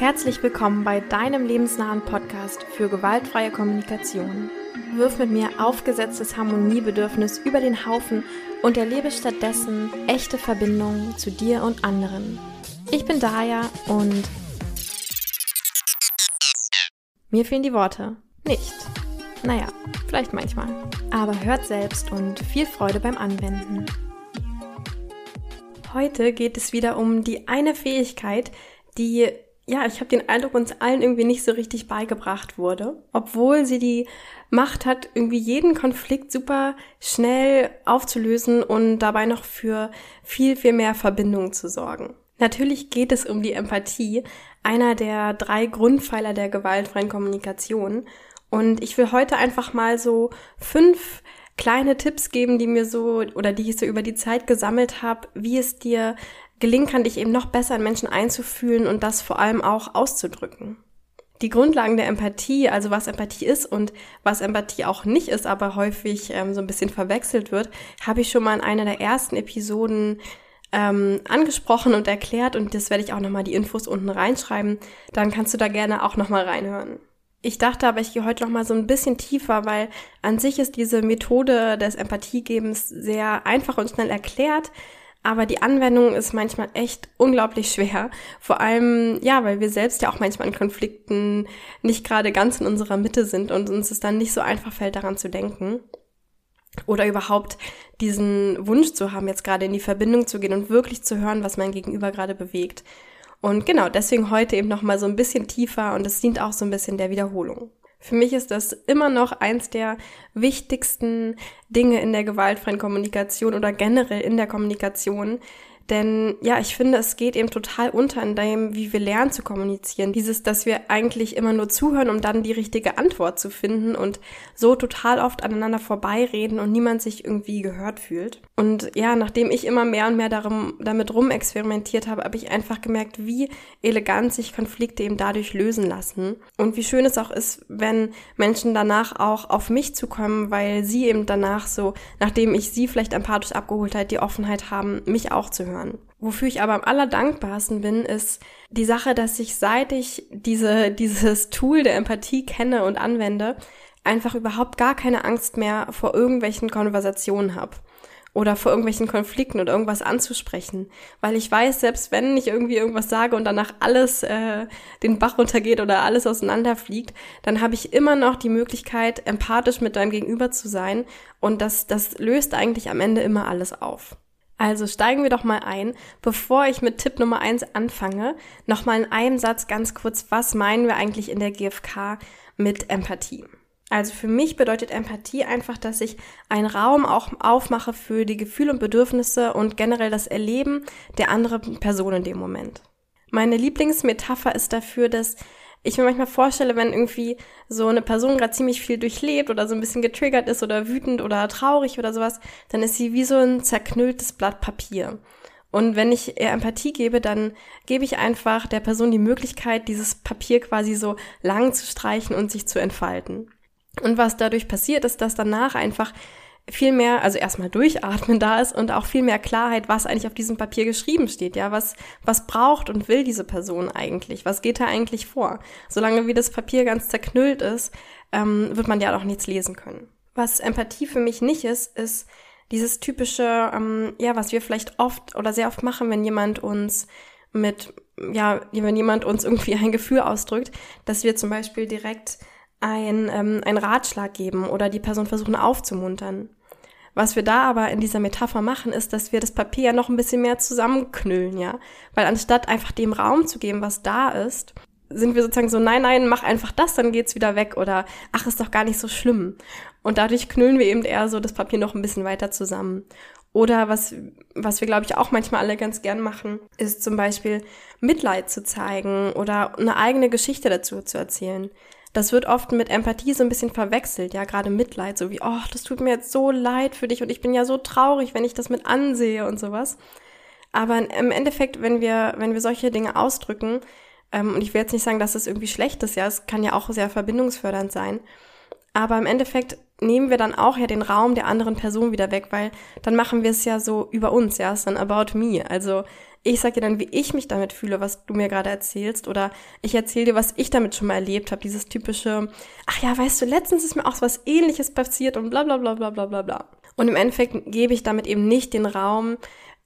Herzlich willkommen bei deinem lebensnahen Podcast für gewaltfreie Kommunikation. Wirf mit mir aufgesetztes Harmoniebedürfnis über den Haufen und erlebe stattdessen echte Verbindungen zu dir und anderen. Ich bin Daya und mir fehlen die Worte. Nicht. Naja, vielleicht manchmal. Aber hört selbst und viel Freude beim Anwenden. Heute geht es wieder um die eine Fähigkeit, die, ja, ich habe den Eindruck, uns allen irgendwie nicht so richtig beigebracht wurde, obwohl sie die Macht hat, irgendwie jeden Konflikt super schnell aufzulösen und dabei noch für viel, viel mehr Verbindung zu sorgen. Natürlich geht es um die Empathie, einer der drei Grundpfeiler der gewaltfreien Kommunikation. Und ich will heute einfach mal so fünf kleine Tipps geben, die mir so oder die ich so über die Zeit gesammelt habe, wie es dir gelingen kann, dich eben noch besser in Menschen einzufühlen und das vor allem auch auszudrücken. Die Grundlagen der Empathie, also was Empathie ist und was Empathie auch nicht ist, aber häufig ähm, so ein bisschen verwechselt wird, habe ich schon mal in einer der ersten Episoden ähm, angesprochen und erklärt und das werde ich auch nochmal die Infos unten reinschreiben. Dann kannst du da gerne auch nochmal reinhören. Ich dachte aber, ich gehe heute noch mal so ein bisschen tiefer, weil an sich ist diese Methode des Empathiegebens sehr einfach und schnell erklärt, aber die Anwendung ist manchmal echt unglaublich schwer. Vor allem, ja, weil wir selbst ja auch manchmal in Konflikten nicht gerade ganz in unserer Mitte sind und uns es dann nicht so einfach fällt, daran zu denken. Oder überhaupt diesen Wunsch zu haben, jetzt gerade in die Verbindung zu gehen und wirklich zu hören, was mein Gegenüber gerade bewegt. Und genau, deswegen heute eben nochmal so ein bisschen tiefer und es dient auch so ein bisschen der Wiederholung. Für mich ist das immer noch eins der wichtigsten Dinge in der gewaltfreien Kommunikation oder generell in der Kommunikation, denn ja, ich finde, es geht eben total unter in dem, wie wir lernen zu kommunizieren. Dieses, dass wir eigentlich immer nur zuhören, um dann die richtige Antwort zu finden und so total oft aneinander vorbeireden und niemand sich irgendwie gehört fühlt. Und ja, nachdem ich immer mehr und mehr darum, damit rumexperimentiert habe, habe ich einfach gemerkt, wie elegant sich Konflikte eben dadurch lösen lassen. Und wie schön es auch ist, wenn Menschen danach auch auf mich zukommen, weil sie eben danach so, nachdem ich sie vielleicht empathisch abgeholt habe, die Offenheit haben, mich auch zu hören hören. Wofür ich aber am allerdankbarsten bin, ist die Sache, dass ich seit ich diese, dieses Tool der Empathie kenne und anwende, einfach überhaupt gar keine Angst mehr vor irgendwelchen Konversationen habe oder vor irgendwelchen Konflikten oder irgendwas anzusprechen, weil ich weiß, selbst wenn ich irgendwie irgendwas sage und danach alles äh, den Bach runtergeht oder alles auseinanderfliegt, dann habe ich immer noch die Möglichkeit, empathisch mit deinem Gegenüber zu sein und das, das löst eigentlich am Ende immer alles auf. Also steigen wir doch mal ein. Bevor ich mit Tipp Nummer eins anfange, nochmal in einem Satz ganz kurz, was meinen wir eigentlich in der GfK mit Empathie? Also für mich bedeutet Empathie einfach, dass ich einen Raum auch aufmache für die Gefühle und Bedürfnisse und generell das Erleben der anderen Person in dem Moment. Meine Lieblingsmetapher ist dafür, dass ich mir manchmal vorstelle, wenn irgendwie so eine Person gerade ziemlich viel durchlebt oder so ein bisschen getriggert ist oder wütend oder traurig oder sowas, dann ist sie wie so ein zerknülltes Blatt Papier. Und wenn ich ihr Empathie gebe, dann gebe ich einfach der Person die Möglichkeit, dieses Papier quasi so lang zu streichen und sich zu entfalten. Und was dadurch passiert, ist, dass danach einfach viel mehr, also erstmal durchatmen da ist und auch viel mehr Klarheit, was eigentlich auf diesem Papier geschrieben steht, ja, was, was braucht und will diese Person eigentlich, was geht da eigentlich vor. Solange wie das Papier ganz zerknüllt ist, ähm, wird man ja auch nichts lesen können. Was Empathie für mich nicht ist, ist dieses typische, ähm, ja, was wir vielleicht oft oder sehr oft machen, wenn jemand uns mit, ja, wenn jemand uns irgendwie ein Gefühl ausdrückt, dass wir zum Beispiel direkt ein, ähm, einen Ratschlag geben oder die Person versuchen aufzumuntern. Was wir da aber in dieser Metapher machen, ist, dass wir das Papier ja noch ein bisschen mehr zusammenknüllen, ja. Weil anstatt einfach dem Raum zu geben, was da ist, sind wir sozusagen so, nein, nein, mach einfach das, dann geht's wieder weg oder ach, ist doch gar nicht so schlimm. Und dadurch knüllen wir eben eher so das Papier noch ein bisschen weiter zusammen. Oder was, was wir, glaube ich, auch manchmal alle ganz gern machen, ist zum Beispiel Mitleid zu zeigen oder eine eigene Geschichte dazu zu erzählen das wird oft mit Empathie so ein bisschen verwechselt, ja, gerade Mitleid, so wie, oh, das tut mir jetzt so leid für dich und ich bin ja so traurig, wenn ich das mit ansehe und sowas. Aber im Endeffekt, wenn wir, wenn wir solche Dinge ausdrücken, ähm, und ich will jetzt nicht sagen, dass das irgendwie schlecht ist, ja, es kann ja auch sehr verbindungsfördernd sein, aber im Endeffekt nehmen wir dann auch ja den Raum der anderen Person wieder weg, weil dann machen wir es ja so über uns, ja, es ist dann about me. Also ich sag dir dann, wie ich mich damit fühle, was du mir gerade erzählst, oder ich erzähle dir, was ich damit schon mal erlebt habe, dieses typische, ach ja, weißt du, letztens ist mir auch was ähnliches passiert und bla bla bla bla bla bla bla. Und im Endeffekt gebe ich damit eben nicht den Raum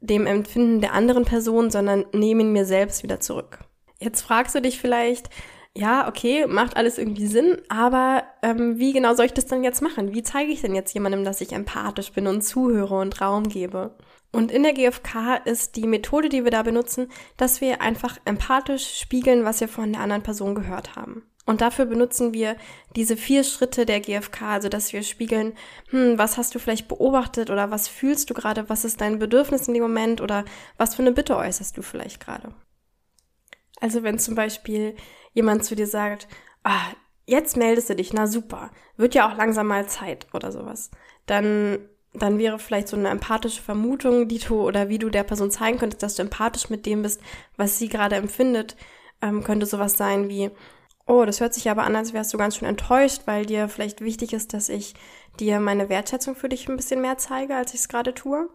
dem Empfinden der anderen Person, sondern nehme ihn mir selbst wieder zurück. Jetzt fragst du dich vielleicht, ja, okay, macht alles irgendwie Sinn, aber ähm, wie genau soll ich das dann jetzt machen? Wie zeige ich denn jetzt jemandem, dass ich empathisch bin und zuhöre und Raum gebe? Und in der GfK ist die Methode, die wir da benutzen, dass wir einfach empathisch spiegeln, was wir von der anderen Person gehört haben. Und dafür benutzen wir diese vier Schritte der GfK, also dass wir spiegeln, hm, was hast du vielleicht beobachtet oder was fühlst du gerade, was ist dein Bedürfnis in dem Moment oder was für eine Bitte äußerst du vielleicht gerade. Also wenn zum Beispiel jemand zu dir sagt, ah, jetzt meldest du dich, na super, wird ja auch langsam mal Zeit oder sowas, dann, dann wäre vielleicht so eine empathische Vermutung, die du oder wie du der Person zeigen könntest, dass du empathisch mit dem bist, was sie gerade empfindet, ähm, könnte sowas sein wie, oh, das hört sich aber an, als wärst du ganz schön enttäuscht, weil dir vielleicht wichtig ist, dass ich dir meine Wertschätzung für dich ein bisschen mehr zeige, als ich es gerade tue.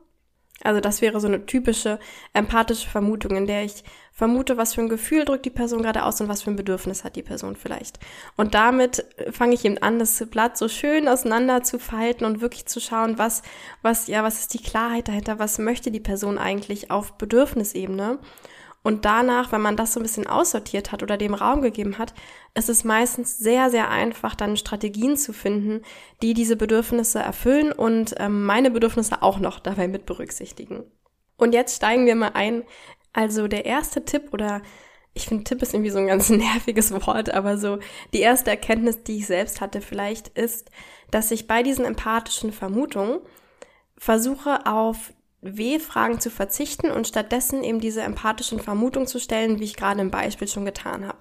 Also das wäre so eine typische empathische Vermutung, in der ich vermute, was für ein Gefühl drückt die Person gerade aus und was für ein Bedürfnis hat die Person vielleicht. Und damit fange ich eben an, das Blatt so schön auseinander zu falten und wirklich zu schauen, was, was, ja, was ist die Klarheit dahinter, was möchte die Person eigentlich auf Bedürfnisebene. Und danach, wenn man das so ein bisschen aussortiert hat oder dem Raum gegeben hat, ist es meistens sehr, sehr einfach, dann Strategien zu finden, die diese Bedürfnisse erfüllen und ähm, meine Bedürfnisse auch noch dabei mit berücksichtigen. Und jetzt steigen wir mal ein. Also der erste Tipp oder ich finde, Tipp ist irgendwie so ein ganz nerviges Wort, aber so die erste Erkenntnis, die ich selbst hatte vielleicht, ist, dass ich bei diesen empathischen Vermutungen versuche auf W-Fragen zu verzichten und stattdessen eben diese empathischen Vermutungen zu stellen, wie ich gerade im Beispiel schon getan habe.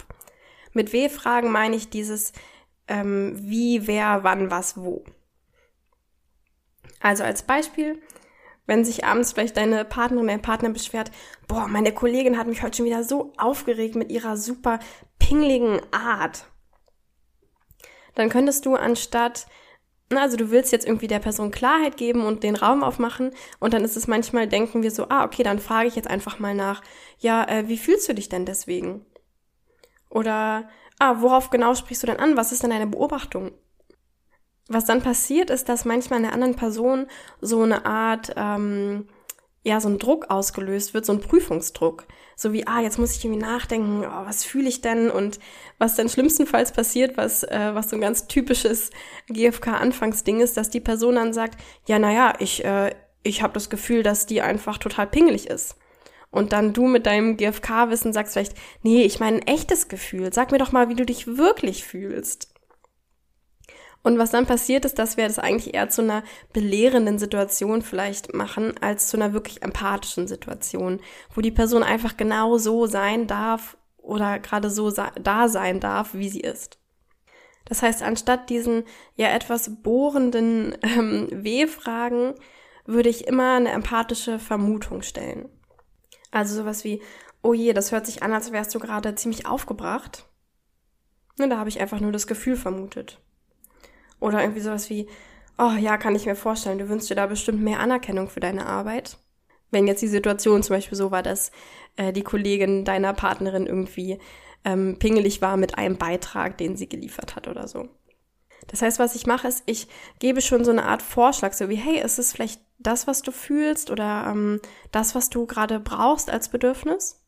Mit W-Fragen meine ich dieses ähm, wie, wer, wann, was, wo. Also als Beispiel, wenn sich abends vielleicht deine Partnerin, dein Partner beschwert, boah, meine Kollegin hat mich heute schon wieder so aufgeregt mit ihrer super pingligen Art. Dann könntest du anstatt also du willst jetzt irgendwie der Person Klarheit geben und den Raum aufmachen und dann ist es manchmal, denken wir so, ah, okay, dann frage ich jetzt einfach mal nach, ja, äh, wie fühlst du dich denn deswegen? Oder, ah, worauf genau sprichst du denn an? Was ist denn deine Beobachtung? Was dann passiert, ist, dass manchmal in der anderen Person so eine Art, ähm, ja, so ein Druck ausgelöst wird, so ein Prüfungsdruck so wie, ah, jetzt muss ich irgendwie nachdenken, oh, was fühle ich denn und was dann schlimmstenfalls passiert, was, äh, was so ein ganz typisches GFK-Anfangsding ist, dass die Person dann sagt, ja, naja, ich, äh, ich habe das Gefühl, dass die einfach total pingelig ist. Und dann du mit deinem GFK-Wissen sagst vielleicht, nee, ich meine ein echtes Gefühl. Sag mir doch mal, wie du dich wirklich fühlst. Und was dann passiert ist, dass wir das eigentlich eher zu einer belehrenden Situation vielleicht machen, als zu einer wirklich empathischen Situation, wo die Person einfach genau so sein darf oder gerade so da sein darf, wie sie ist. Das heißt, anstatt diesen ja etwas bohrenden ähm, W-Fragen würde ich immer eine empathische Vermutung stellen. Also sowas wie, oh je, das hört sich an, als wärst du gerade ziemlich aufgebracht. Und da habe ich einfach nur das Gefühl vermutet. Oder irgendwie sowas wie, oh ja, kann ich mir vorstellen, du wünschst dir da bestimmt mehr Anerkennung für deine Arbeit. Wenn jetzt die Situation zum Beispiel so war, dass äh, die Kollegin deiner Partnerin irgendwie ähm, pingelig war mit einem Beitrag, den sie geliefert hat oder so. Das heißt, was ich mache, ist, ich gebe schon so eine Art Vorschlag, so wie, hey, ist es vielleicht das, was du fühlst oder ähm, das, was du gerade brauchst als Bedürfnis?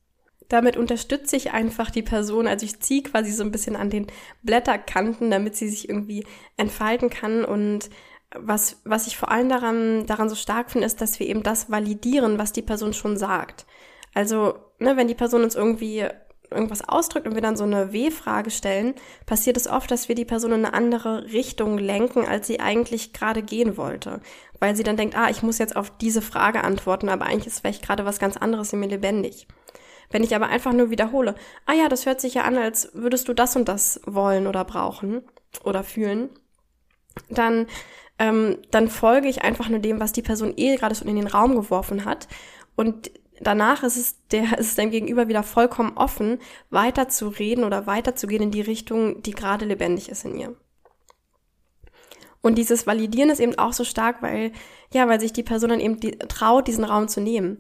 Damit unterstütze ich einfach die Person. Also ich ziehe quasi so ein bisschen an den Blätterkanten, damit sie sich irgendwie entfalten kann. Und was, was ich vor allem daran, daran so stark finde, ist, dass wir eben das validieren, was die Person schon sagt. Also, ne, wenn die Person uns irgendwie irgendwas ausdrückt und wir dann so eine W-Frage stellen, passiert es oft, dass wir die Person in eine andere Richtung lenken, als sie eigentlich gerade gehen wollte. Weil sie dann denkt, ah, ich muss jetzt auf diese Frage antworten, aber eigentlich ist vielleicht gerade was ganz anderes in mir lebendig. Wenn ich aber einfach nur wiederhole, ah ja, das hört sich ja an, als würdest du das und das wollen oder brauchen oder fühlen, dann, ähm, dann folge ich einfach nur dem, was die Person eh gerade so in den Raum geworfen hat. Und danach ist es, der, ist es dem Gegenüber wieder vollkommen offen, weiter zu reden oder weiter zu gehen in die Richtung, die gerade lebendig ist in ihr. Und dieses Validieren ist eben auch so stark, weil, ja, weil sich die Person dann eben die, traut, diesen Raum zu nehmen.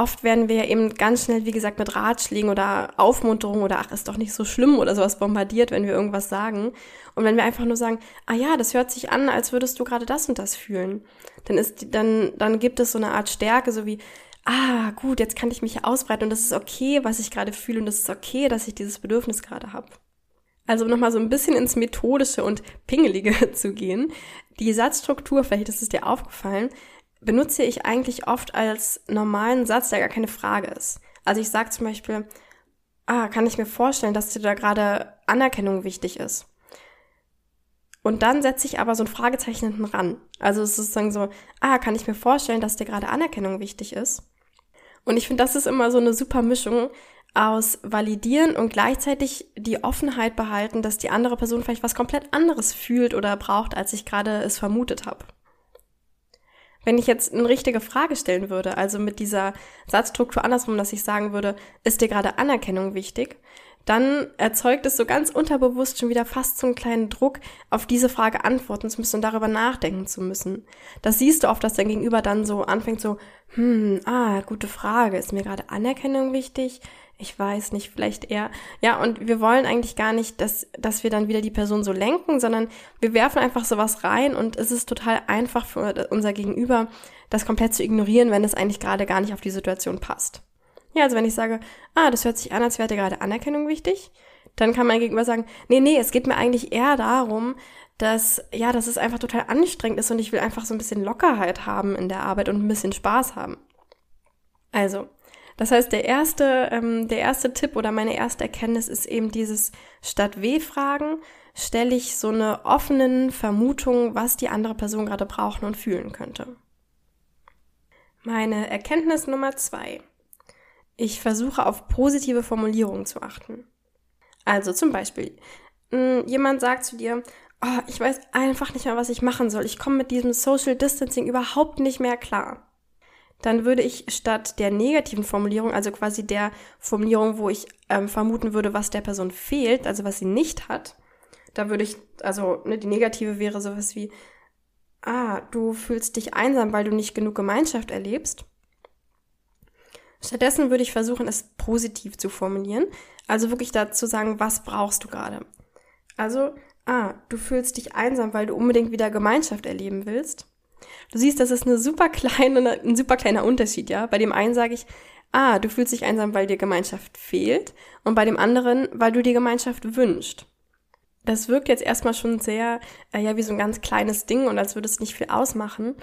Oft werden wir eben ganz schnell, wie gesagt, mit Ratschlägen oder Aufmunterung oder ach, ist doch nicht so schlimm oder sowas bombardiert, wenn wir irgendwas sagen. Und wenn wir einfach nur sagen, ah ja, das hört sich an, als würdest du gerade das und das fühlen, dann ist, dann, dann gibt es so eine Art Stärke, so wie, ah, gut, jetzt kann ich mich ausbreiten und das ist okay, was ich gerade fühle und das ist okay, dass ich dieses Bedürfnis gerade habe. Also nochmal so ein bisschen ins Methodische und Pingelige zu gehen. Die Satzstruktur, vielleicht ist es dir aufgefallen, benutze ich eigentlich oft als normalen Satz, der gar keine Frage ist. Also ich sage zum Beispiel, ah, kann ich mir vorstellen, dass dir da gerade Anerkennung wichtig ist. Und dann setze ich aber so ein Fragezeichen hinten ran. Also es ist sozusagen so, ah, kann ich mir vorstellen, dass dir gerade Anerkennung wichtig ist? Und ich finde, das ist immer so eine super Mischung, aus validieren und gleichzeitig die Offenheit behalten, dass die andere Person vielleicht was komplett anderes fühlt oder braucht, als ich gerade es vermutet habe. Wenn ich jetzt eine richtige Frage stellen würde, also mit dieser Satzstruktur andersrum, dass ich sagen würde, ist dir gerade Anerkennung wichtig, dann erzeugt es so ganz unterbewusst schon wieder fast so einen kleinen Druck, auf diese Frage antworten zu müssen und darüber nachdenken zu müssen. Das siehst du oft, dass dein Gegenüber dann so anfängt so, hm, ah, gute Frage, ist mir gerade Anerkennung wichtig? Ich weiß nicht, vielleicht eher. Ja, und wir wollen eigentlich gar nicht, dass, dass wir dann wieder die Person so lenken, sondern wir werfen einfach sowas rein und es ist total einfach für unser Gegenüber, das komplett zu ignorieren, wenn es eigentlich gerade gar nicht auf die Situation passt. Ja, also wenn ich sage, ah, das hört sich an, als wäre dir gerade Anerkennung wichtig, dann kann mein Gegenüber sagen, nee, nee, es geht mir eigentlich eher darum, dass, ja, dass es einfach total anstrengend ist und ich will einfach so ein bisschen Lockerheit haben in der Arbeit und ein bisschen Spaß haben. Also, das heißt, der erste, ähm, der erste Tipp oder meine erste Erkenntnis ist eben dieses statt W-Fragen stelle ich so eine offenen Vermutung, was die andere Person gerade brauchen und fühlen könnte. Meine Erkenntnis Nummer zwei. Ich versuche auf positive Formulierungen zu achten. Also zum Beispiel, hm, jemand sagt zu dir, oh, ich weiß einfach nicht mehr, was ich machen soll. Ich komme mit diesem Social Distancing überhaupt nicht mehr klar dann würde ich statt der negativen Formulierung, also quasi der Formulierung, wo ich ähm, vermuten würde, was der Person fehlt, also was sie nicht hat, da würde ich, also ne, die negative wäre sowas wie, ah, du fühlst dich einsam, weil du nicht genug Gemeinschaft erlebst. Stattdessen würde ich versuchen, es positiv zu formulieren, also wirklich dazu sagen, was brauchst du gerade. Also, ah, du fühlst dich einsam, weil du unbedingt wieder Gemeinschaft erleben willst. Du siehst, das ist eine super kleine, ein super kleiner Unterschied, ja. Bei dem einen sage ich, ah, du fühlst dich einsam, weil dir Gemeinschaft fehlt. Und bei dem anderen, weil du dir Gemeinschaft wünschst. Das wirkt jetzt erstmal schon sehr, äh, ja, wie so ein ganz kleines Ding und als würde es nicht viel ausmachen.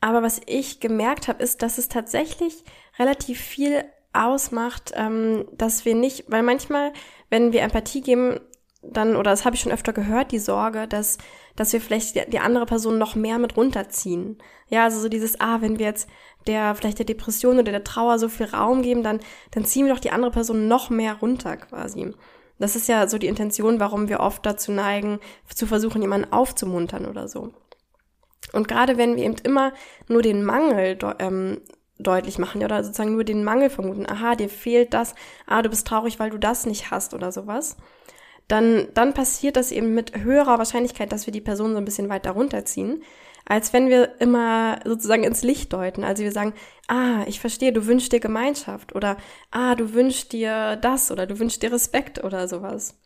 Aber was ich gemerkt habe, ist, dass es tatsächlich relativ viel ausmacht, ähm, dass wir nicht, weil manchmal, wenn wir Empathie geben, dann, oder das habe ich schon öfter gehört, die Sorge, dass, dass wir vielleicht die, die andere Person noch mehr mit runterziehen. Ja, also so dieses, ah, wenn wir jetzt der, vielleicht der Depression oder der Trauer so viel Raum geben, dann, dann ziehen wir doch die andere Person noch mehr runter quasi. Das ist ja so die Intention, warum wir oft dazu neigen, zu versuchen, jemanden aufzumuntern oder so. Und gerade wenn wir eben immer nur den Mangel ähm, deutlich machen, oder sozusagen nur den Mangel vermuten, aha, dir fehlt das, ah, du bist traurig, weil du das nicht hast oder sowas, dann, dann passiert das eben mit höherer Wahrscheinlichkeit, dass wir die Person so ein bisschen weiter runterziehen, als wenn wir immer sozusagen ins Licht deuten. Also wir sagen, ah, ich verstehe, du wünschst dir Gemeinschaft oder ah, du wünschst dir das oder du wünschst dir Respekt oder sowas.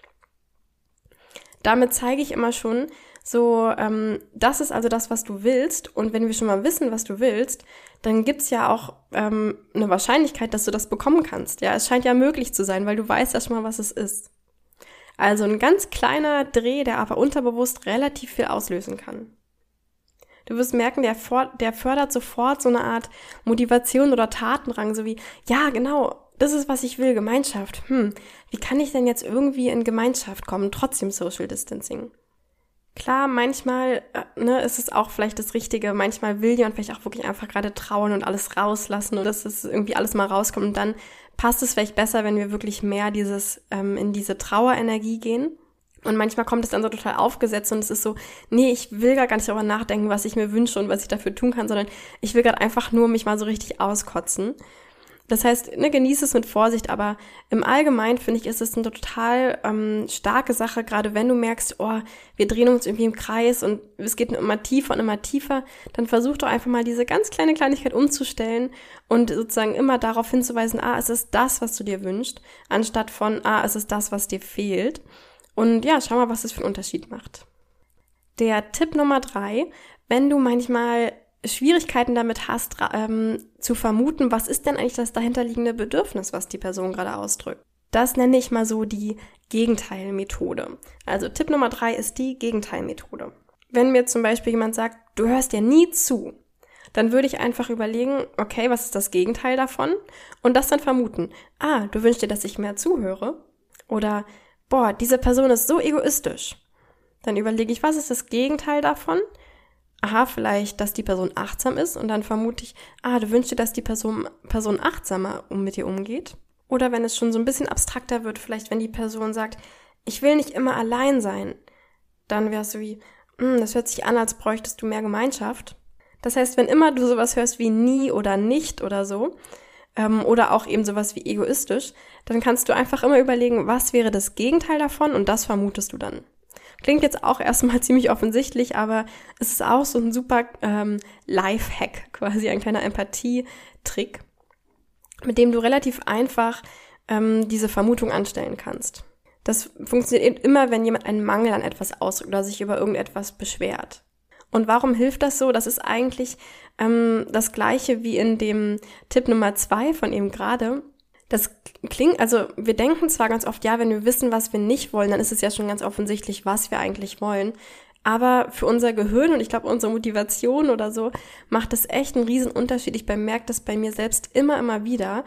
Damit zeige ich immer schon, so, ähm, das ist also das, was du willst. Und wenn wir schon mal wissen, was du willst, dann gibt's ja auch ähm, eine Wahrscheinlichkeit, dass du das bekommen kannst. Ja, es scheint ja möglich zu sein, weil du weißt ja schon mal, was es ist. Also ein ganz kleiner Dreh, der aber unterbewusst relativ viel auslösen kann. Du wirst merken, der, der fördert sofort so eine Art Motivation oder Tatenrang, so wie, ja, genau, das ist, was ich will, Gemeinschaft. Hm, wie kann ich denn jetzt irgendwie in Gemeinschaft kommen, trotzdem Social Distancing? Klar, manchmal äh, ne, ist es auch vielleicht das Richtige. Manchmal will jemand vielleicht auch wirklich einfach gerade trauen und alles rauslassen und dass es irgendwie alles mal rauskommt. Und dann passt es vielleicht besser, wenn wir wirklich mehr dieses ähm, in diese Trauerenergie gehen. Und manchmal kommt es dann so total aufgesetzt und es ist so, nee, ich will gar nicht darüber nachdenken, was ich mir wünsche und was ich dafür tun kann, sondern ich will gerade einfach nur mich mal so richtig auskotzen. Das heißt, ne, genieße es mit Vorsicht, aber im Allgemeinen finde ich, ist es eine total ähm, starke Sache, gerade wenn du merkst, oh, wir drehen uns irgendwie im Kreis und es geht immer tiefer und immer tiefer, dann versuch doch einfach mal diese ganz kleine Kleinigkeit umzustellen und sozusagen immer darauf hinzuweisen, ah, es ist das, was du dir wünschst, anstatt von, ah, es ist das, was dir fehlt. Und ja, schau mal, was es für einen Unterschied macht. Der Tipp Nummer drei, wenn du manchmal Schwierigkeiten damit hast, ähm, zu vermuten, was ist denn eigentlich das dahinterliegende Bedürfnis, was die Person gerade ausdrückt. Das nenne ich mal so die Gegenteilmethode. Also Tipp Nummer drei ist die Gegenteilmethode. Wenn mir zum Beispiel jemand sagt, du hörst dir nie zu, dann würde ich einfach überlegen, okay, was ist das Gegenteil davon? Und das dann vermuten. Ah, du wünschst dir, dass ich mehr zuhöre? Oder, boah, diese Person ist so egoistisch. Dann überlege ich, was ist das Gegenteil davon? Aha, vielleicht, dass die Person achtsam ist und dann vermute ich, ah, du wünschst dir, dass die Person, Person achtsamer mit dir umgeht. Oder wenn es schon so ein bisschen abstrakter wird, vielleicht wenn die Person sagt, ich will nicht immer allein sein, dann wäre es so wie, hm, das hört sich an, als bräuchtest du mehr Gemeinschaft. Das heißt, wenn immer du sowas hörst wie nie oder nicht oder so, ähm, oder auch eben sowas wie egoistisch, dann kannst du einfach immer überlegen, was wäre das Gegenteil davon und das vermutest du dann. Klingt jetzt auch erstmal ziemlich offensichtlich, aber es ist auch so ein super ähm, Life-Hack, quasi ein kleiner Empathie-Trick, mit dem du relativ einfach ähm, diese Vermutung anstellen kannst. Das funktioniert immer, wenn jemand einen Mangel an etwas ausdrückt oder sich über irgendetwas beschwert. Und warum hilft das so? Das ist eigentlich ähm, das gleiche wie in dem Tipp Nummer zwei von eben gerade. Das klingt, also wir denken zwar ganz oft, ja, wenn wir wissen, was wir nicht wollen, dann ist es ja schon ganz offensichtlich, was wir eigentlich wollen. Aber für unser Gehirn und ich glaube unsere Motivation oder so macht es echt einen riesen Unterschied. Ich bemerke das bei mir selbst immer, immer wieder.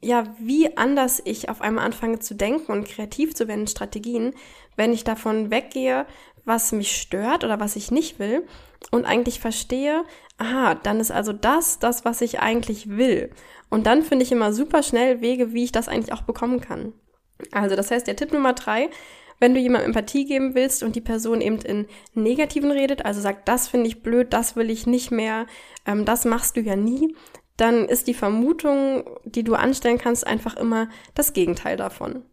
Ja, wie anders ich auf einmal anfange zu denken und kreativ zu werden, Strategien, wenn ich davon weggehe, was mich stört oder was ich nicht will und eigentlich verstehe, aha, dann ist also das das, was ich eigentlich will. Und dann finde ich immer super schnell Wege, wie ich das eigentlich auch bekommen kann. Also das heißt, der Tipp Nummer drei, wenn du jemandem Empathie geben willst und die Person eben in Negativen redet, also sagt, das finde ich blöd, das will ich nicht mehr, ähm, das machst du ja nie, dann ist die Vermutung, die du anstellen kannst, einfach immer das Gegenteil davon.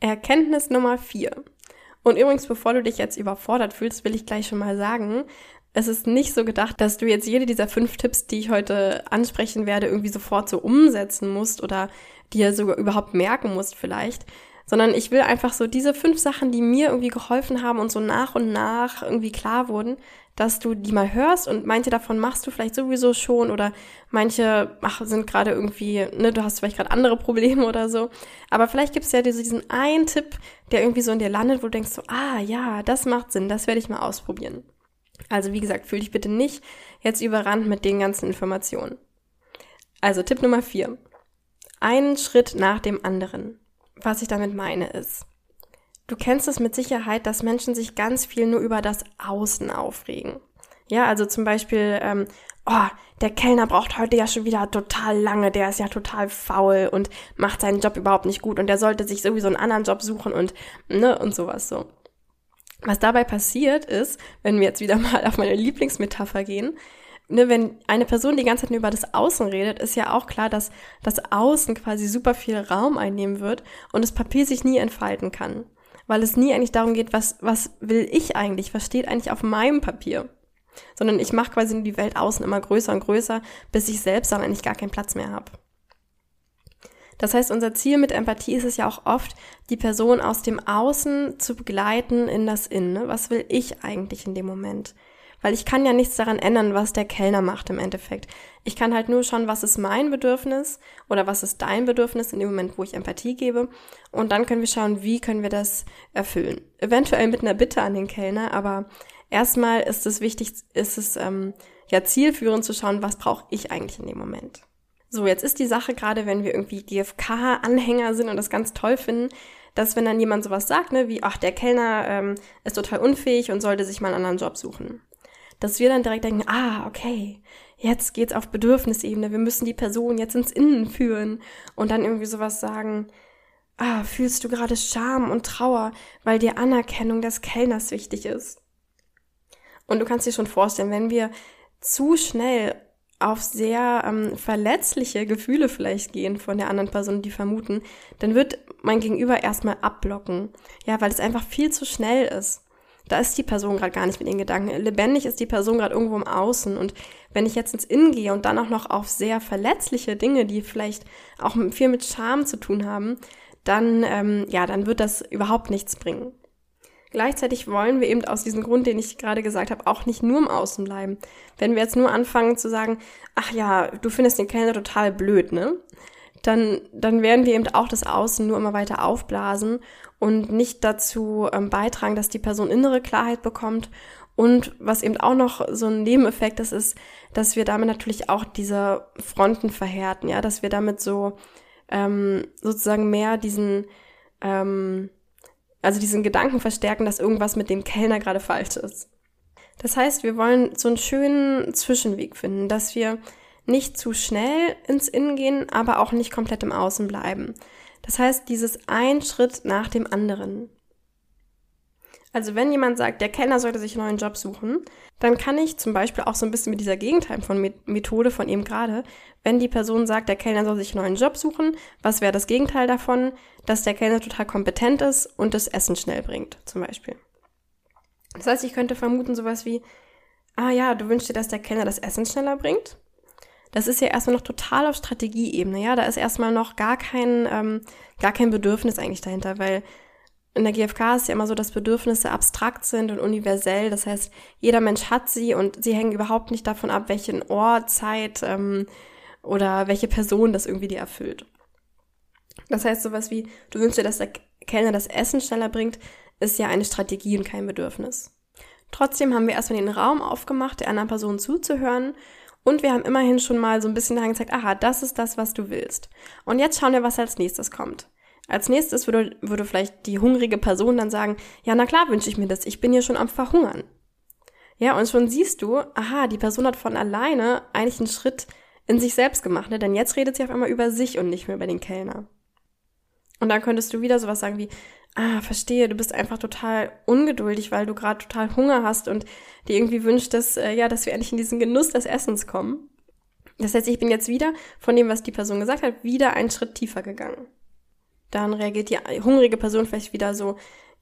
Erkenntnis Nummer vier. Und übrigens, bevor du dich jetzt überfordert fühlst, will ich gleich schon mal sagen, es ist nicht so gedacht, dass du jetzt jede dieser fünf Tipps, die ich heute ansprechen werde, irgendwie sofort so umsetzen musst oder dir sogar überhaupt merken musst vielleicht, sondern ich will einfach so diese fünf Sachen, die mir irgendwie geholfen haben und so nach und nach irgendwie klar wurden, dass du die mal hörst und manche davon machst du vielleicht sowieso schon oder manche ach, sind gerade irgendwie, ne, du hast vielleicht gerade andere Probleme oder so. Aber vielleicht gibt es ja diesen einen Tipp, der irgendwie so in dir landet, wo du denkst so, ah ja, das macht Sinn, das werde ich mal ausprobieren. Also wie gesagt, fühl dich bitte nicht jetzt überrannt mit den ganzen Informationen. Also Tipp Nummer vier: Einen Schritt nach dem anderen. Was ich damit meine ist, du kennst es mit Sicherheit, dass Menschen sich ganz viel nur über das Außen aufregen. Ja, also zum Beispiel, ähm, oh, der Kellner braucht heute ja schon wieder total lange, der ist ja total faul und macht seinen Job überhaupt nicht gut und der sollte sich sowieso einen anderen Job suchen und, ne, und sowas so. Was dabei passiert ist, wenn wir jetzt wieder mal auf meine Lieblingsmetapher gehen, ne, wenn eine Person die ganze Zeit nur über das Außen redet, ist ja auch klar, dass das Außen quasi super viel Raum einnehmen wird und das Papier sich nie entfalten kann. Weil es nie eigentlich darum geht, was, was will ich eigentlich, was steht eigentlich auf meinem Papier. Sondern ich mache quasi nur die Welt außen immer größer und größer, bis ich selbst dann eigentlich gar keinen Platz mehr habe. Das heißt, unser Ziel mit Empathie ist es ja auch oft, die Person aus dem Außen zu begleiten in das Innen. Ne? Was will ich eigentlich in dem Moment? Weil ich kann ja nichts daran ändern, was der Kellner macht im Endeffekt. Ich kann halt nur schauen, was ist mein Bedürfnis oder was ist dein Bedürfnis in dem Moment, wo ich Empathie gebe. Und dann können wir schauen, wie können wir das erfüllen. Eventuell mit einer Bitte an den Kellner, aber erstmal ist es wichtig, ist es ähm, ja zielführend zu schauen, was brauche ich eigentlich in dem Moment. So, jetzt ist die Sache gerade, wenn wir irgendwie GFK-Anhänger sind und das ganz toll finden, dass wenn dann jemand sowas sagt, ne, wie, ach, der Kellner ähm, ist total unfähig und sollte sich mal einen anderen Job suchen. Dass wir dann direkt denken, ah, okay, jetzt geht's auf Bedürfnisebene, wir müssen die Person jetzt ins Innen führen und dann irgendwie sowas sagen, ah, fühlst du gerade Scham und Trauer, weil dir Anerkennung des Kellners wichtig ist. Und du kannst dir schon vorstellen, wenn wir zu schnell auf sehr ähm, verletzliche Gefühle vielleicht gehen von der anderen Person, die vermuten, dann wird mein Gegenüber erstmal abblocken. Ja, weil es einfach viel zu schnell ist. Da ist die Person gerade gar nicht mit ihren Gedanken. Lebendig ist die Person gerade irgendwo im Außen. Und wenn ich jetzt ins Innen gehe und dann auch noch auf sehr verletzliche Dinge, die vielleicht auch viel mit Scham zu tun haben, dann, ähm, ja, dann wird das überhaupt nichts bringen. Gleichzeitig wollen wir eben aus diesem Grund, den ich gerade gesagt habe, auch nicht nur im Außen bleiben. Wenn wir jetzt nur anfangen zu sagen, ach ja, du findest den Kellner total blöd, ne? Dann, dann werden wir eben auch das Außen nur immer weiter aufblasen und nicht dazu ähm, beitragen, dass die Person innere Klarheit bekommt. Und was eben auch noch so ein Nebeneffekt ist, ist, dass wir damit natürlich auch diese Fronten verhärten, ja, dass wir damit so ähm, sozusagen mehr diesen ähm, also diesen Gedanken verstärken, dass irgendwas mit dem Kellner gerade falsch ist. Das heißt, wir wollen so einen schönen Zwischenweg finden, dass wir nicht zu schnell ins Innen gehen, aber auch nicht komplett im Außen bleiben. Das heißt, dieses ein Schritt nach dem anderen. Also wenn jemand sagt, der Kellner sollte sich einen neuen Job suchen, dann kann ich zum Beispiel auch so ein bisschen mit dieser Gegenteil von von eben gerade, wenn die Person sagt, der Kellner soll sich einen neuen Job suchen, was wäre das Gegenteil davon? Dass der Kellner total kompetent ist und das Essen schnell bringt, zum Beispiel. Das heißt, ich könnte vermuten sowas wie, ah ja, du wünschst dir, dass der Kellner das Essen schneller bringt? Das ist ja erstmal noch total auf Strategieebene, ja, da ist erstmal noch gar kein, ähm, gar kein Bedürfnis eigentlich dahinter, weil in der GfK ist ja immer so, dass Bedürfnisse abstrakt sind und universell. Das heißt, jeder Mensch hat sie und sie hängen überhaupt nicht davon ab, welchen Ort, Zeit ähm, oder welche Person das irgendwie dir erfüllt. Das heißt, sowas wie, du wünschst dir, dass der Kellner das Essen schneller bringt, ist ja eine Strategie und kein Bedürfnis. Trotzdem haben wir erstmal den Raum aufgemacht, der anderen Person zuzuhören und wir haben immerhin schon mal so ein bisschen daran gezeigt, aha, das ist das, was du willst. Und jetzt schauen wir, was als nächstes kommt. Als nächstes würde, würde vielleicht die hungrige Person dann sagen, ja, na klar wünsche ich mir das, ich bin hier schon am Verhungern. Ja, und schon siehst du, aha, die Person hat von alleine eigentlich einen Schritt in sich selbst gemacht, ne? denn jetzt redet sie auf einmal über sich und nicht mehr über den Kellner. Und dann könntest du wieder sowas sagen wie, ah, verstehe, du bist einfach total ungeduldig, weil du gerade total Hunger hast und dir irgendwie wünscht, dass, äh, ja, dass wir endlich in diesen Genuss des Essens kommen. Das heißt, ich bin jetzt wieder von dem, was die Person gesagt hat, wieder einen Schritt tiefer gegangen dann reagiert die hungrige Person vielleicht wieder so,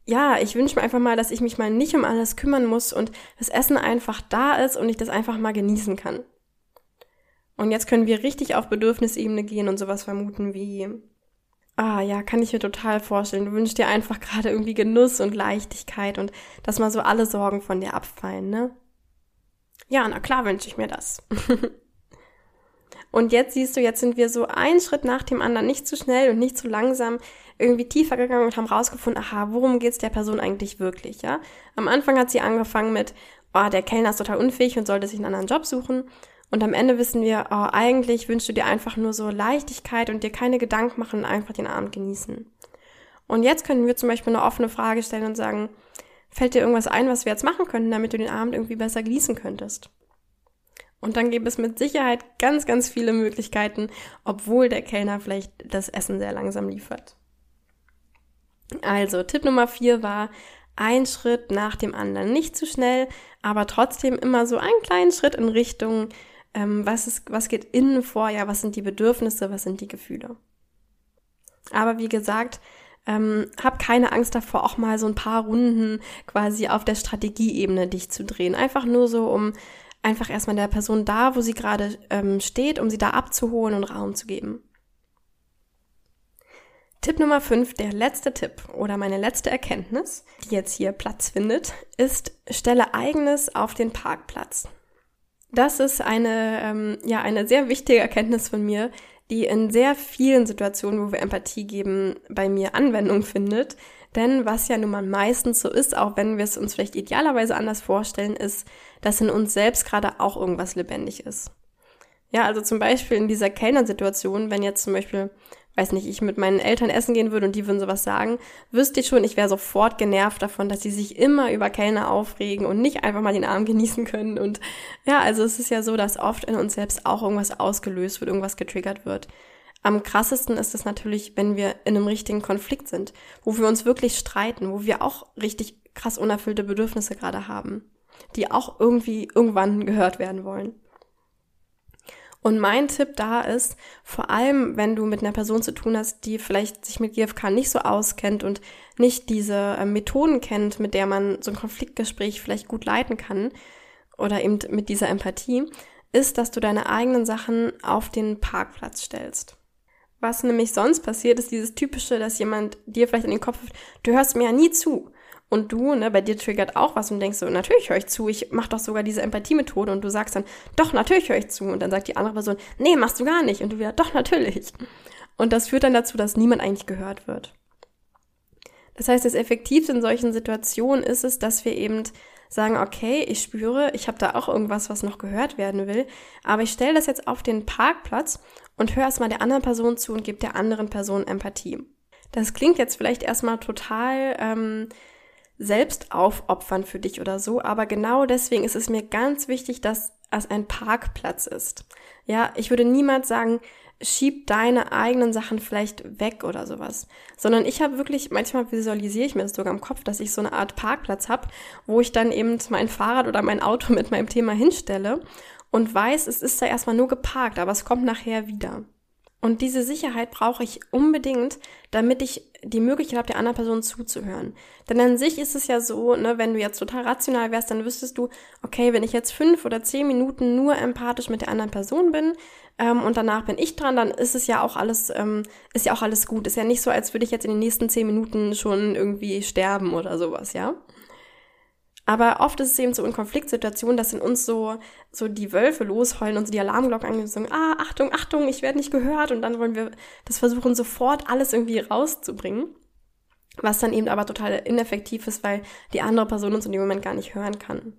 ja, ich wünsche mir einfach mal, dass ich mich mal nicht um alles kümmern muss und das Essen einfach da ist und ich das einfach mal genießen kann. Und jetzt können wir richtig auf Bedürfnisebene gehen und sowas vermuten wie, ah ja, kann ich mir total vorstellen. Du wünschst dir einfach gerade irgendwie Genuss und Leichtigkeit und dass mal so alle Sorgen von dir abfallen, ne? Ja, na klar wünsche ich mir das. Und jetzt siehst du, jetzt sind wir so einen Schritt nach dem anderen, nicht zu schnell und nicht zu langsam, irgendwie tiefer gegangen und haben rausgefunden, aha, worum geht's der Person eigentlich wirklich, ja? Am Anfang hat sie angefangen mit, oh, der Kellner ist total unfähig und sollte sich einen anderen Job suchen. Und am Ende wissen wir, oh, eigentlich wünschst du dir einfach nur so Leichtigkeit und dir keine Gedanken machen und einfach den Abend genießen. Und jetzt können wir zum Beispiel eine offene Frage stellen und sagen, fällt dir irgendwas ein, was wir jetzt machen könnten, damit du den Abend irgendwie besser genießen könntest? Und dann gibt es mit Sicherheit ganz, ganz viele Möglichkeiten, obwohl der Kellner vielleicht das Essen sehr langsam liefert. Also, Tipp Nummer vier war, ein Schritt nach dem anderen. Nicht zu schnell, aber trotzdem immer so einen kleinen Schritt in Richtung, ähm, was, ist, was geht innen vor, ja, was sind die Bedürfnisse, was sind die Gefühle. Aber wie gesagt, ähm, hab keine Angst davor, auch mal so ein paar Runden quasi auf der Strategieebene dich zu drehen. Einfach nur so, um einfach erstmal der Person da, wo sie gerade ähm, steht, um sie da abzuholen und Raum zu geben. Tipp Nummer 5, der letzte Tipp oder meine letzte Erkenntnis, die jetzt hier Platz findet, ist, stelle eigenes auf den Parkplatz. Das ist eine, ähm, ja, eine sehr wichtige Erkenntnis von mir, die in sehr vielen Situationen, wo wir Empathie geben, bei mir Anwendung findet. Denn was ja nun mal meistens so ist, auch wenn wir es uns vielleicht idealerweise anders vorstellen, ist, dass in uns selbst gerade auch irgendwas lebendig ist. Ja, also zum Beispiel in dieser Kellnersituation, wenn jetzt zum Beispiel, weiß nicht, ich mit meinen Eltern essen gehen würde und die würden sowas sagen, wüsste ich schon, ich wäre sofort genervt davon, dass sie sich immer über Kellner aufregen und nicht einfach mal den Abend genießen können. Und ja, also es ist ja so, dass oft in uns selbst auch irgendwas ausgelöst wird, irgendwas getriggert wird. Am krassesten ist es natürlich, wenn wir in einem richtigen Konflikt sind, wo wir uns wirklich streiten, wo wir auch richtig krass unerfüllte Bedürfnisse gerade haben die auch irgendwie irgendwann gehört werden wollen. Und mein Tipp da ist, vor allem wenn du mit einer Person zu tun hast, die vielleicht sich mit GFK nicht so auskennt und nicht diese äh, Methoden kennt, mit der man so ein Konfliktgespräch vielleicht gut leiten kann oder eben mit dieser Empathie, ist, dass du deine eigenen Sachen auf den Parkplatz stellst. Was nämlich sonst passiert, ist dieses typische, dass jemand dir vielleicht in den Kopf, du hörst mir ja nie zu. Und du, ne, bei dir triggert auch was und denkst so, natürlich höre ich zu, ich mache doch sogar diese Empathie-Methode und du sagst dann, doch, natürlich höre ich zu. Und dann sagt die andere Person, nee, machst du gar nicht. Und du wieder, doch, natürlich. Und das führt dann dazu, dass niemand eigentlich gehört wird. Das heißt, das Effektivste in solchen Situationen ist es, dass wir eben sagen, okay, ich spüre, ich habe da auch irgendwas, was noch gehört werden will, aber ich stelle das jetzt auf den Parkplatz und höre erstmal der anderen Person zu und gebe der anderen Person Empathie. Das klingt jetzt vielleicht erstmal total ähm, selbst aufopfern für dich oder so, aber genau deswegen ist es mir ganz wichtig, dass es ein Parkplatz ist. Ja, ich würde niemals sagen, schieb deine eigenen Sachen vielleicht weg oder sowas, sondern ich habe wirklich, manchmal visualisiere ich mir das sogar im Kopf, dass ich so eine Art Parkplatz habe, wo ich dann eben mein Fahrrad oder mein Auto mit meinem Thema hinstelle und weiß, es ist da erstmal nur geparkt, aber es kommt nachher wieder. Und diese Sicherheit brauche ich unbedingt, damit ich die Möglichkeit habe, der anderen Person zuzuhören. Denn an sich ist es ja so, ne, wenn du jetzt total rational wärst, dann wüsstest du, okay, wenn ich jetzt fünf oder zehn Minuten nur empathisch mit der anderen Person bin ähm, und danach bin ich dran, dann ist es ja auch alles, ähm, ist ja auch alles gut. Ist ja nicht so, als würde ich jetzt in den nächsten zehn Minuten schon irgendwie sterben oder sowas, ja. Aber oft ist es eben so in Konfliktsituationen, dass in uns so, so die Wölfe losheulen und so die Alarmglocken angesungen, ah, Achtung, Achtung, ich werde nicht gehört und dann wollen wir das versuchen, sofort alles irgendwie rauszubringen. Was dann eben aber total ineffektiv ist, weil die andere Person uns in dem Moment gar nicht hören kann.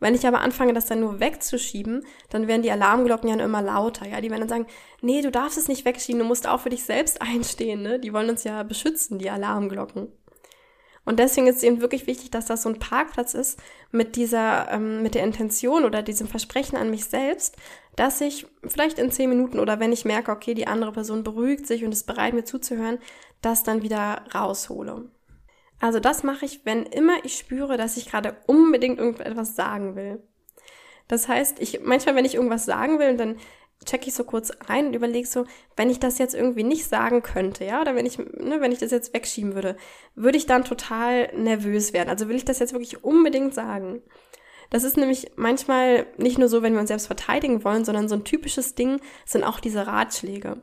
Wenn ich aber anfange, das dann nur wegzuschieben, dann werden die Alarmglocken ja immer lauter. Ja, die werden dann sagen, nee, du darfst es nicht wegschieben, du musst auch für dich selbst einstehen. Ne? Die wollen uns ja beschützen, die Alarmglocken. Und deswegen ist es eben wirklich wichtig, dass das so ein Parkplatz ist mit dieser, ähm, mit der Intention oder diesem Versprechen an mich selbst, dass ich vielleicht in zehn Minuten oder wenn ich merke, okay, die andere Person beruhigt sich und ist bereit, mir zuzuhören, das dann wieder raushole. Also das mache ich, wenn immer ich spüre, dass ich gerade unbedingt irgendetwas sagen will. Das heißt, ich manchmal, wenn ich irgendwas sagen will, dann check ich so kurz ein und überlege so, wenn ich das jetzt irgendwie nicht sagen könnte, ja, oder wenn ich, ne, wenn ich das jetzt wegschieben würde, würde ich dann total nervös werden. Also will ich das jetzt wirklich unbedingt sagen. Das ist nämlich manchmal nicht nur so, wenn wir uns selbst verteidigen wollen, sondern so ein typisches Ding sind auch diese Ratschläge.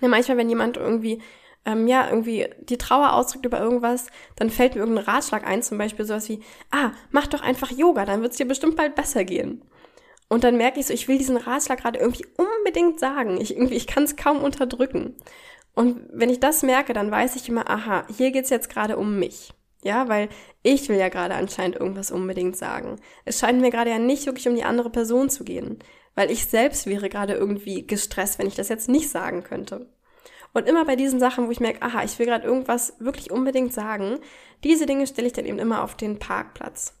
Ja, manchmal, wenn jemand irgendwie ähm, ja, irgendwie die Trauer ausdrückt über irgendwas, dann fällt mir irgendein Ratschlag ein, zum Beispiel sowas wie, ah, mach doch einfach Yoga, dann wird es dir bestimmt bald besser gehen. Und dann merke ich so, ich will diesen Ratschlag gerade irgendwie unbedingt sagen. Ich irgendwie, ich kann es kaum unterdrücken. Und wenn ich das merke, dann weiß ich immer, aha, hier geht's jetzt gerade um mich. Ja, weil ich will ja gerade anscheinend irgendwas unbedingt sagen. Es scheint mir gerade ja nicht wirklich um die andere Person zu gehen, weil ich selbst wäre gerade irgendwie gestresst, wenn ich das jetzt nicht sagen könnte. Und immer bei diesen Sachen, wo ich merke, aha, ich will gerade irgendwas wirklich unbedingt sagen, diese Dinge stelle ich dann eben immer auf den Parkplatz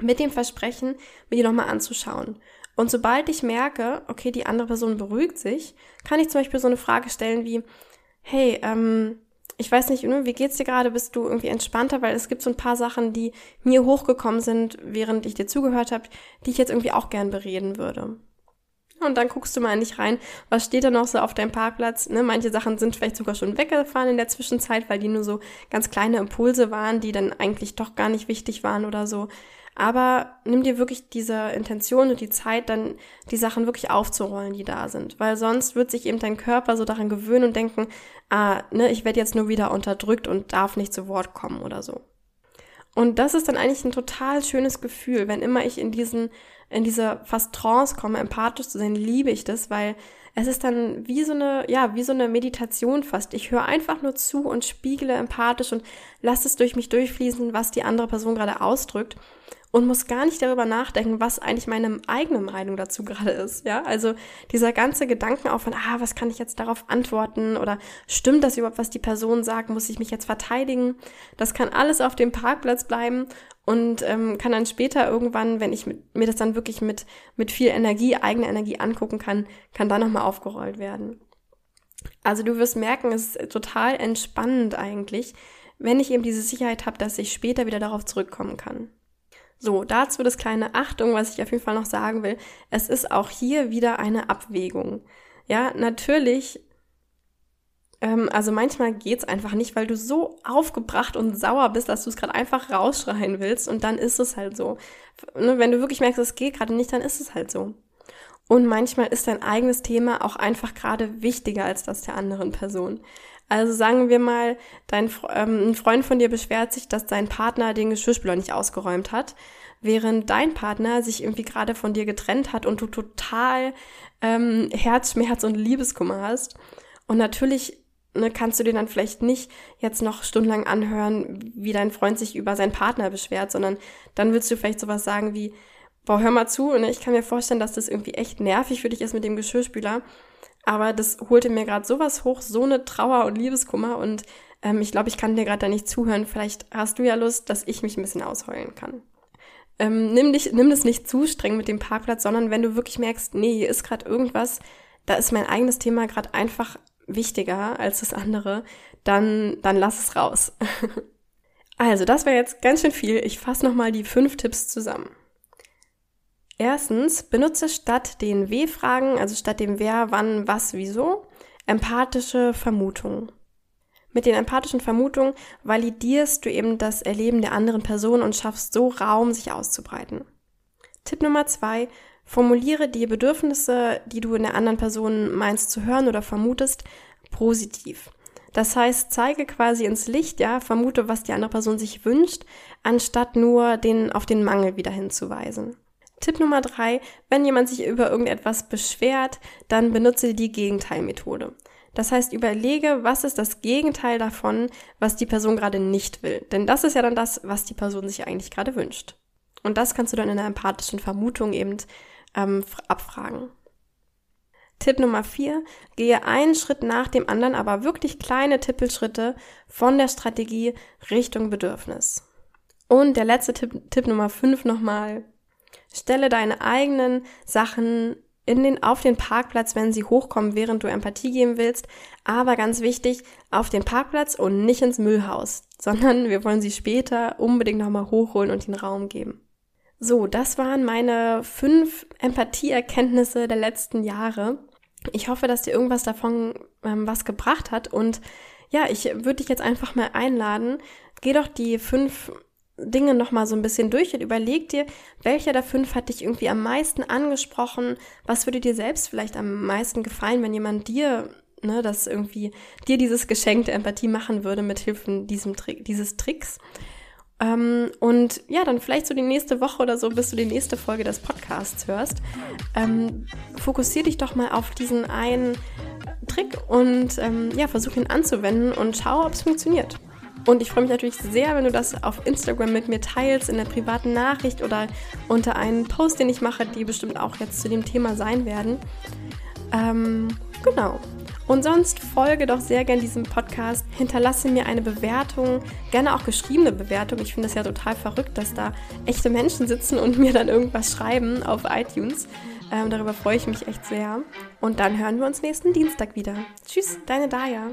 mit dem Versprechen, mir die nochmal anzuschauen. Und sobald ich merke, okay, die andere Person beruhigt sich, kann ich zum Beispiel so eine Frage stellen wie, hey, ähm, ich weiß nicht, ne, wie geht's dir gerade? Bist du irgendwie entspannter? Weil es gibt so ein paar Sachen, die mir hochgekommen sind, während ich dir zugehört habe, die ich jetzt irgendwie auch gern bereden würde. Und dann guckst du mal in dich rein, was steht da noch so auf deinem Parkplatz. Ne? Manche Sachen sind vielleicht sogar schon weggefahren in der Zwischenzeit, weil die nur so ganz kleine Impulse waren, die dann eigentlich doch gar nicht wichtig waren oder so. Aber nimm dir wirklich diese Intention und die Zeit, dann die Sachen wirklich aufzurollen, die da sind. Weil sonst wird sich eben dein Körper so daran gewöhnen und denken, ah, ne, ich werde jetzt nur wieder unterdrückt und darf nicht zu Wort kommen oder so. Und das ist dann eigentlich ein total schönes Gefühl, wenn immer ich in diesen, in diese fast Trance komme, empathisch zu sein, liebe ich das, weil es ist dann wie so eine, ja, wie so eine Meditation fast. Ich höre einfach nur zu und spiegele empathisch und lasse es durch mich durchfließen, was die andere Person gerade ausdrückt und muss gar nicht darüber nachdenken, was eigentlich meine eigene Meinung dazu gerade ist. Ja, also dieser ganze Gedankenaufwand, ah, was kann ich jetzt darauf antworten oder stimmt das überhaupt, was die Person sagt? Muss ich mich jetzt verteidigen? Das kann alles auf dem Parkplatz bleiben und ähm, kann dann später irgendwann, wenn ich mit, mir das dann wirklich mit, mit viel Energie, eigener Energie angucken kann, kann dann nochmal aufgerollt werden. Also du wirst merken, es ist total entspannend eigentlich, wenn ich eben diese Sicherheit habe, dass ich später wieder darauf zurückkommen kann. So, dazu das kleine Achtung, was ich auf jeden Fall noch sagen will. Es ist auch hier wieder eine Abwägung. Ja, natürlich ähm, also manchmal geht's einfach nicht, weil du so aufgebracht und sauer bist, dass du es gerade einfach rausschreien willst und dann ist es halt so. Ne, wenn du wirklich merkst, es geht gerade nicht, dann ist es halt so. Und manchmal ist dein eigenes Thema auch einfach gerade wichtiger als das der anderen Person. Also sagen wir mal, dein ähm, ein Freund von dir beschwert sich, dass dein Partner den Geschirrspüler nicht ausgeräumt hat, während dein Partner sich irgendwie gerade von dir getrennt hat und du total ähm, Herzschmerz und Liebeskummer hast. Und natürlich ne, kannst du dir dann vielleicht nicht jetzt noch stundenlang anhören, wie dein Freund sich über seinen Partner beschwert, sondern dann würdest du vielleicht sowas sagen wie, boah, hör mal zu, ne, ich kann mir vorstellen, dass das irgendwie echt nervig für dich ist mit dem Geschirrspüler, aber das holte mir gerade sowas hoch, so eine Trauer und Liebeskummer und ähm, ich glaube, ich kann dir gerade da nicht zuhören. Vielleicht hast du ja Lust, dass ich mich ein bisschen ausheulen kann. Ähm, nimm, dich, nimm das nicht zu streng mit dem Parkplatz, sondern wenn du wirklich merkst, nee, hier ist gerade irgendwas, da ist mein eigenes Thema gerade einfach wichtiger als das andere, dann, dann lass es raus. also, das war jetzt ganz schön viel. Ich fasse nochmal die fünf Tipps zusammen. Erstens, benutze statt den W-Fragen, also statt dem Wer, wann, was, wieso, empathische Vermutungen. Mit den empathischen Vermutungen validierst du eben das Erleben der anderen Person und schaffst so Raum, sich auszubreiten. Tipp Nummer zwei, Formuliere die Bedürfnisse, die du in der anderen Person meinst zu hören oder vermutest, positiv. Das heißt, zeige quasi ins Licht, ja, vermute, was die andere Person sich wünscht, anstatt nur den, auf den Mangel wieder hinzuweisen. Tipp Nummer drei, wenn jemand sich über irgendetwas beschwert, dann benutze die Gegenteilmethode. Das heißt, überlege, was ist das Gegenteil davon, was die Person gerade nicht will. Denn das ist ja dann das, was die Person sich eigentlich gerade wünscht. Und das kannst du dann in einer empathischen Vermutung eben ähm, abfragen. Tipp Nummer vier, gehe einen Schritt nach dem anderen, aber wirklich kleine Tippelschritte von der Strategie Richtung Bedürfnis. Und der letzte Tipp, Tipp Nummer fünf nochmal, stelle deine eigenen Sachen in den, auf den Parkplatz, wenn sie hochkommen, während du Empathie geben willst. Aber ganz wichtig, auf den Parkplatz und nicht ins Müllhaus, sondern wir wollen sie später unbedingt nochmal hochholen und den Raum geben. So, das waren meine fünf Empathieerkenntnisse der letzten Jahre. Ich hoffe, dass dir irgendwas davon ähm, was gebracht hat und ja, ich würde dich jetzt einfach mal einladen. Geh doch die fünf Dinge nochmal so ein bisschen durch und überleg dir, welcher der fünf hat dich irgendwie am meisten angesprochen? Was würde dir selbst vielleicht am meisten gefallen, wenn jemand dir, ne, das irgendwie, dir dieses Geschenk der Empathie machen würde mit diesem Trick, dieses Tricks? Ähm, und ja, dann vielleicht so die nächste Woche oder so, bis du die nächste Folge des Podcasts hörst. Ähm, fokussier dich doch mal auf diesen einen Trick und ähm, ja, versuch ihn anzuwenden und schau, ob es funktioniert. Und ich freue mich natürlich sehr, wenn du das auf Instagram mit mir teilst, in der privaten Nachricht oder unter einen Post, den ich mache, die bestimmt auch jetzt zu dem Thema sein werden. Ähm, genau. Und sonst folge doch sehr gern diesem Podcast, hinterlasse mir eine Bewertung, gerne auch geschriebene Bewertung. Ich finde es ja total verrückt, dass da echte Menschen sitzen und mir dann irgendwas schreiben auf iTunes. Ähm, darüber freue ich mich echt sehr. Und dann hören wir uns nächsten Dienstag wieder. Tschüss, deine Daya.